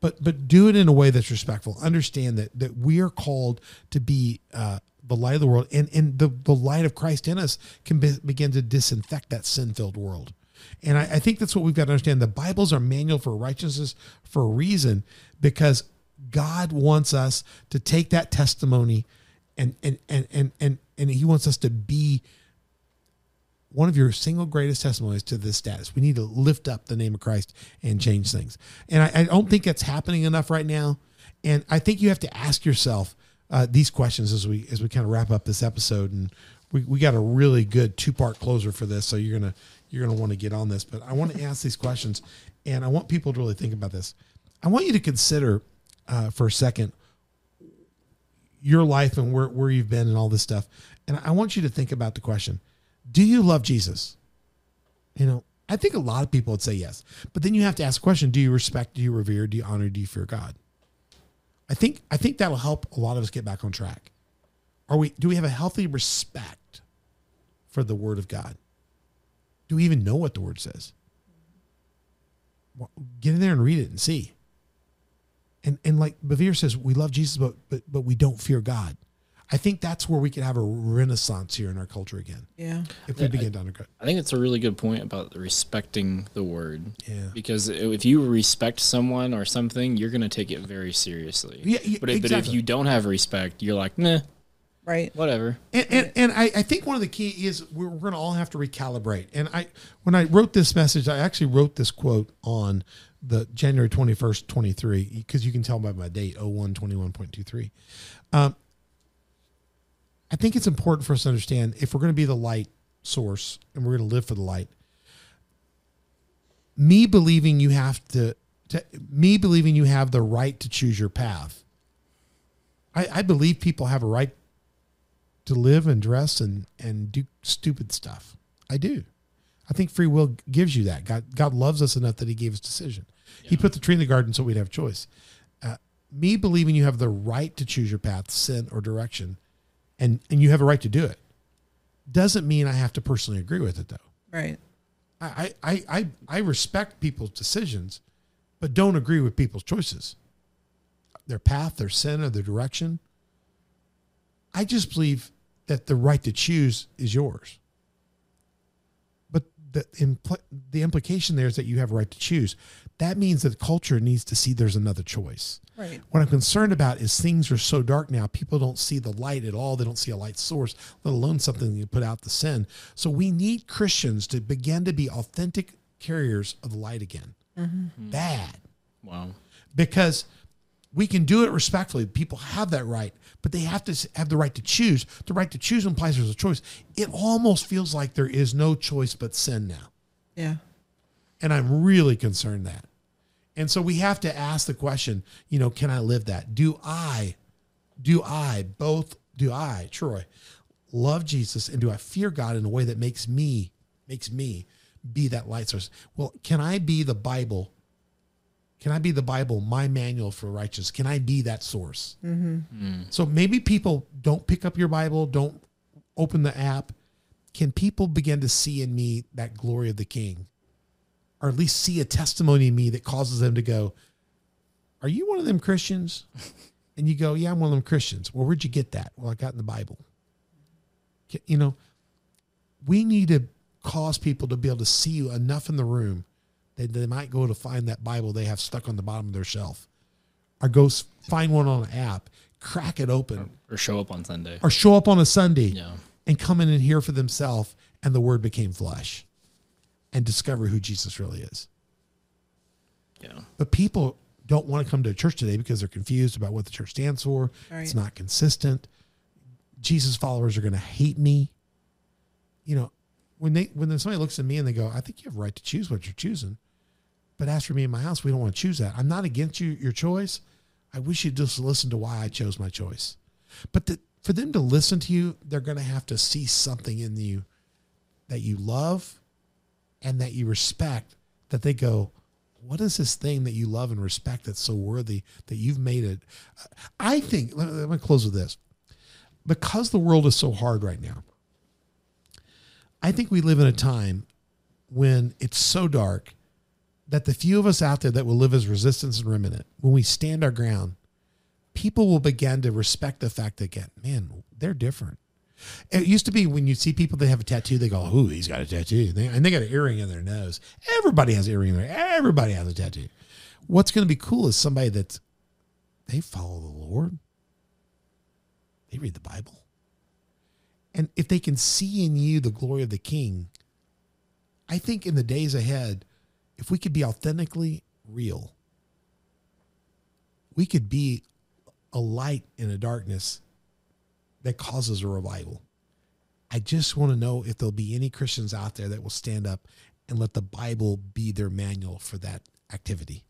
But but do it in a way that's respectful. Understand that that we are called to be uh the light of the world and and the the light of christ in us can be, begin to disinfect that sin-filled world. And I, I think that's what we've got to understand. The bible's our manual for righteousness for a reason because god wants us to take that testimony and and and and and, and he wants us to be one of your single greatest testimonies to this status. We need to lift up the name of Christ and change things. And I, I don't think that's happening enough right now. And I think you have to ask yourself uh, these questions as we as we kind of wrap up this episode. And we, we got a really good two part closer for this, so you're gonna you're gonna want to get on this. But I want to ask these questions, and I want people to really think about this. I want you to consider uh, for a second your life and where, where you've been and all this stuff. And I want you to think about the question Do you love Jesus? You know, I think a lot of people would say yes. But then you have to ask the question Do you respect, do you revere, do you honor, do you fear God? I think I think that'll help a lot of us get back on track. Are we do we have a healthy respect for the word of God? Do we even know what the word says? Well, Get in there and read it and see and and like Bevere says, we love Jesus, but but but we don't fear God. I think that's where we could have a renaissance here in our culture again Yeah. if we begin to undercut. I think it's a really good point about respecting the word. Yeah. Because if you respect someone or something, you're going to take it very seriously. Yeah, yeah, but, if, but if you don't have respect, you're like, nah, Right. whatever. And and, and I, I think one of the key is we're, we're going to all have to recalibrate. And I when I wrote this message, I actually wrote this quote on the January 21st, 23, because you can tell by my date, 01 21.23. Um, I think it's important for us to understand if we're going to be the light source and we're going to live for the light, me believing you have to, to me believing you have the right to choose your path. I, I believe people have a right to live and dress and and do stupid stuff. I do. I think free will gives you that. God God loves us enough that He gave us decision. He put the tree in the garden so we'd have choice. Uh, me believing you have the right to choose your path, sin or direction, and and you have a right to do it, doesn't mean I have to personally agree with it though. Right. I I I I respect people's decisions, but don't agree with people's choices, their path, their sin, or their direction. I just believe that the right to choose is yours. But the impl- the implication there is that you have a right to choose. That means that culture needs to see there's another choice. Right. What I'm concerned about is things are so dark now. People don't see the light at all. They don't see a light source, let alone something that put out the sin. So we need Christians to begin to be authentic carriers of the light again. Mm-hmm. Bad Wow. because we can do it respectfully. People have that right, but they have to have the right to choose. The right to choose implies there's a choice. It almost feels like there is no choice but sin now. Yeah. And I'm really concerned that. And so we have to ask the question, you know, can I live that? Do I, do I, both, do I, Troy, love Jesus and do I fear God in a way that makes me, makes me be that light source? Well, can I be the Bible? Can I be the Bible, my manual for righteous? Can I be that source? Mm-hmm. Mm. So maybe people don't pick up your Bible, don't open the app. Can people begin to see in me that glory of the King? Or at least see a testimony in me that causes them to go, Are you one of them Christians? (laughs) And you go, Yeah, I'm one of them Christians. Well, where'd you get that? Well, I got in the Bible. You know, we need to cause people to be able to see you enough in the room that they might go to find that Bible they have stuck on the bottom of their shelf or go find one on an app, crack it open, or show up on Sunday. or show up on a Sunday Yeah. and come in and hear for themselves, and the Word became flesh, and discover who Jesus really is. Yeah. But people don't want to come to a church today because they're confused about what the church stands for. It's not consistent. Jesus followers are going to hate me. You know, when they when somebody looks at me and they go, "I think you have a right to choose what you're choosing," but as for me and my house, we don't want to choose that. I'm not against you your choice. I wish you'd just listen to why I chose my choice. But the, for them to listen to you, they're going to have to see something in you that you love and that you respect. That they go, what is this thing that you love and respect that's so worthy that you've made it? Uh, I think, let me, let me close with this. Because the world is so hard right now, I think we live in a time when it's so dark that the few of us out there that will live as resistance and remnant, when we stand our ground, people will begin to respect the fact that, get, man, they're different. It used to be when you see people that have a tattoo, they go, "Ooh, he's got a tattoo," and they, and they got an earring in their nose. Everybody has an earring in there. Everybody has a tattoo. What's going to be cool is somebody that they follow the Lord. They read the Bible, and if they can see in you the glory of the King, I think in the days ahead, if we could be authentically real, we could be a light in a darkness that causes a revival. I just want to know if there'll be any Christians out there that will stand up and let the Bible be their manual for that activity.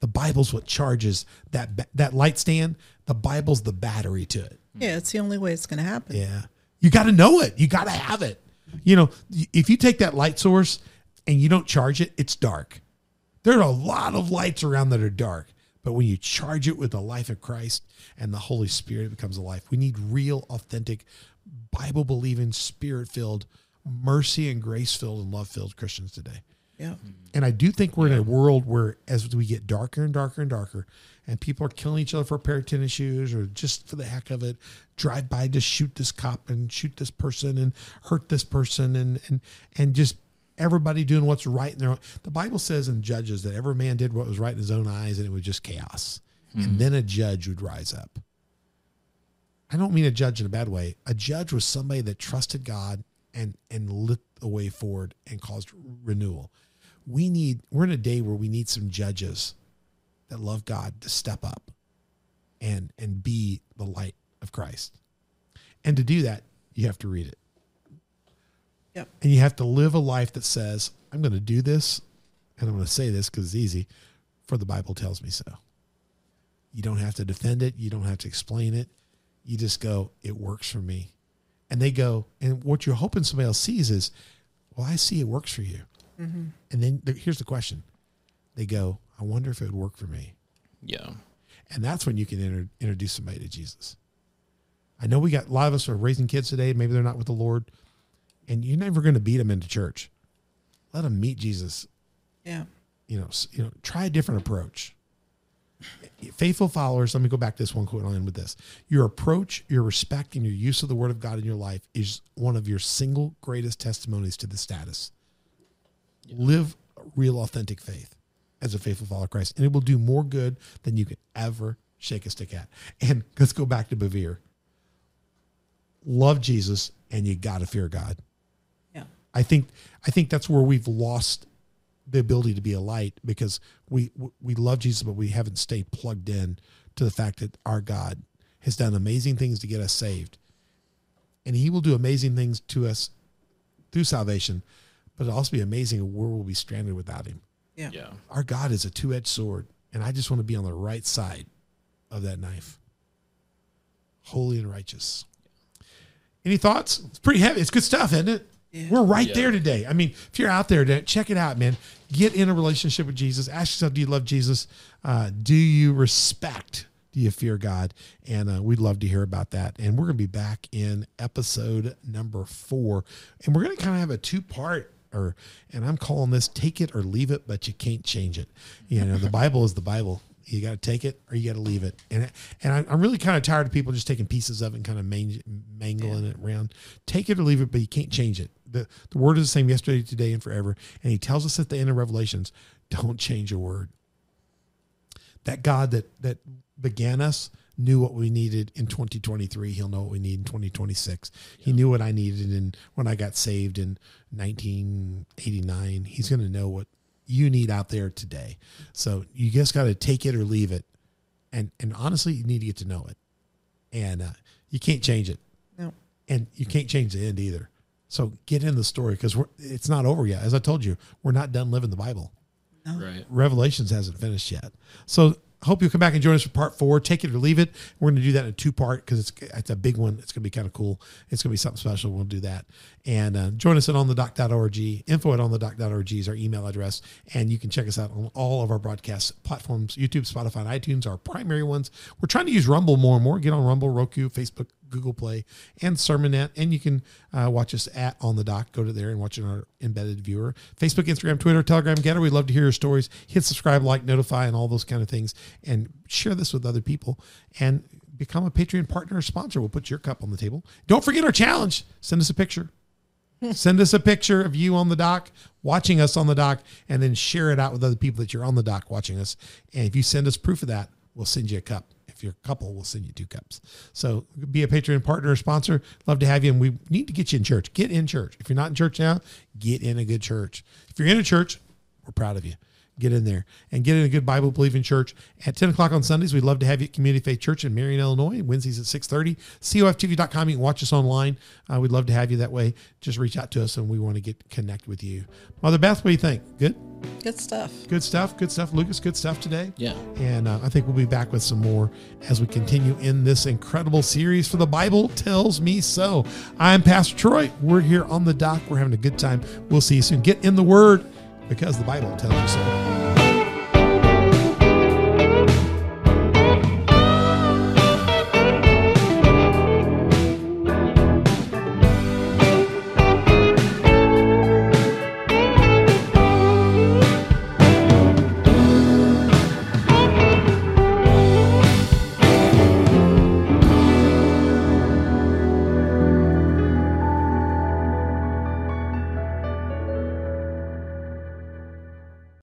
The Bible's what charges that that light stand. The Bible's the battery to it. Yeah, it's the only way it's going to happen. Yeah. You got to know it. You got to have it. You know, if you take that light source and you don't charge it, it's dark. There are a lot of lights around that are dark. But when you charge it with the life of Christ and the Holy Spirit, it becomes a life. We need real, authentic, Bible believing, spirit filled, mercy and grace filled, and love filled Christians today. Yeah. And I do think we're in a world where, as we get darker and darker and darker, and people are killing each other for a pair of tennis shoes or just for the heck of it, drive by, to shoot this cop and shoot this person and hurt this person, and and and just everybody doing what's right in their own. The Bible says in Judges that every man did what was right in his own eyes, and it was just chaos. And hmm. then a judge would rise up. I don't mean a judge in a bad way. A judge was somebody that trusted God and and lit the way forward and caused renewal. We need we're in a day where we need some judges that love God to step up and and be the light of Christ. And to do that, you have to read it. Yep. And you have to live a life that says, I'm going to do this and I'm going to say this because it's easy, for the Bible tells me so. You don't have to defend it. You don't have to explain it. You just go, it works for me. And they go, and what you're hoping somebody else sees is, well, I see it works for you. Mm-hmm. And then the, here's the question they go, I wonder if it would work for me. Yeah. And that's when you can inter- introduce somebody to Jesus. I know we got a lot of us are raising kids today. Maybe they're not with the Lord, and you're never going to beat them into church. Let them meet Jesus. Yeah. You know, you know, try a different approach. Faithful followers. Let me go back to this one quote. I'll end with this. Your approach, your respect, and your use of the Word of God in your life is one of your single greatest testimonies to the status. Live real, authentic faith as a faithful follower of Christ, and it will do more good than you could ever shake a stick at. And let's go back to Bevere. Love Jesus, and you got to fear God. Yeah. I think I think that's where we've lost the ability to be a light because we we love Jesus, but we haven't stayed plugged in to the fact that our God has done amazing things to get us saved, and He will do amazing things to us through salvation, but it'll also be amazing where we'll be stranded without Him. Yeah. Yeah. Our God is a two edged sword, and I just want to be on the right side of that knife, holy and righteous. Any thoughts? It's pretty heavy. It's good stuff, isn't it? We're right Yeah. there today. I mean, if you're out there, check it out, man. Get in a relationship with Jesus. Ask yourself, do you love Jesus? Uh, do you respect? Do you fear God? And uh, we'd love to hear about that. And we're going to be back in episode number four, and we're going to kind of have a two part. Or, and I'm calling this "Take It or Leave It," but you can't change it. You know, the Bible is the Bible. You got to take it or you got to leave it. And and I- I'm really kind of tired of people just taking pieces of it and kind of mang- mangling it around. Take it or leave it, but you can't change it. The the word is the same yesterday, today, and forever. And he tells us at the end of Revelations, don't change a word. That God that that began us knew what we needed in 2023. He'll know what we need in 2026. He knew what I needed in when I got saved in 1989. He's going to know what you need out there today. So you just got to take it or leave it. And and honestly, you need to get to know it. And uh, you can't change it. No. And you can't change the end either. So get in the story because it's not over yet. As I told you, we're not done living the Bible. Right. Revelations hasn't finished yet. So hope you'll come back and join us for part four. Take it or leave it. We're going to do that in a two part because it's it's a big one. It's going to be kind of cool. It's going to be something special. We'll do that. And uh, join us at onthedock.org. Info at onthedock.org is our email address. And you can check us out on all of our broadcast platforms YouTube, Spotify, and iTunes, our primary ones. We're trying to use Rumble more and more. Get on Rumble, Roku, Facebook, Google Play, and Sermonet. And you can uh, watch us at On the Dock. Go to there and watch it on our embedded viewer. Facebook, Instagram, Twitter, Telegram, Gettr. We'd love to hear your stories. Hit subscribe, like, notify, and all those kind of things. And share this with other people. And become a Patreon partner or sponsor. We'll put your cup on the table. Don't forget our challenge. Send us a picture. (laughs) Send us a picture of you on the dock, watching us on the dock, and then share it out with other people that you're on the dock watching us. And if you send us proof of that, we'll send you a cup. If you're a couple, we'll send you two cups. So be a Patreon partner or sponsor. Love to have you. And we need to get you in church. Get in church. If you're not in church now, get in a good church. If you're in a church, we're proud of you. Get in there and get in a good Bible believing church at 10 o'clock on Sundays. We'd love to have you at Community Faith Church in Marion, Illinois. Wednesdays at 6:30. COFTV.com. You can watch us online. Uh, we'd love to have you that way. Just reach out to us and we want to get connect with you. Mother Beth, what do you think? Good? Good stuff. Good stuff. Good stuff. Lucas, good stuff today. Yeah. And uh, I think we'll be back with some more as we continue in this incredible series for the Bible Tells Me So. I'm Pastor Troy. We're here on the dock. We're having a good time. We'll see you soon. Get in the Word because the Bible tells you so.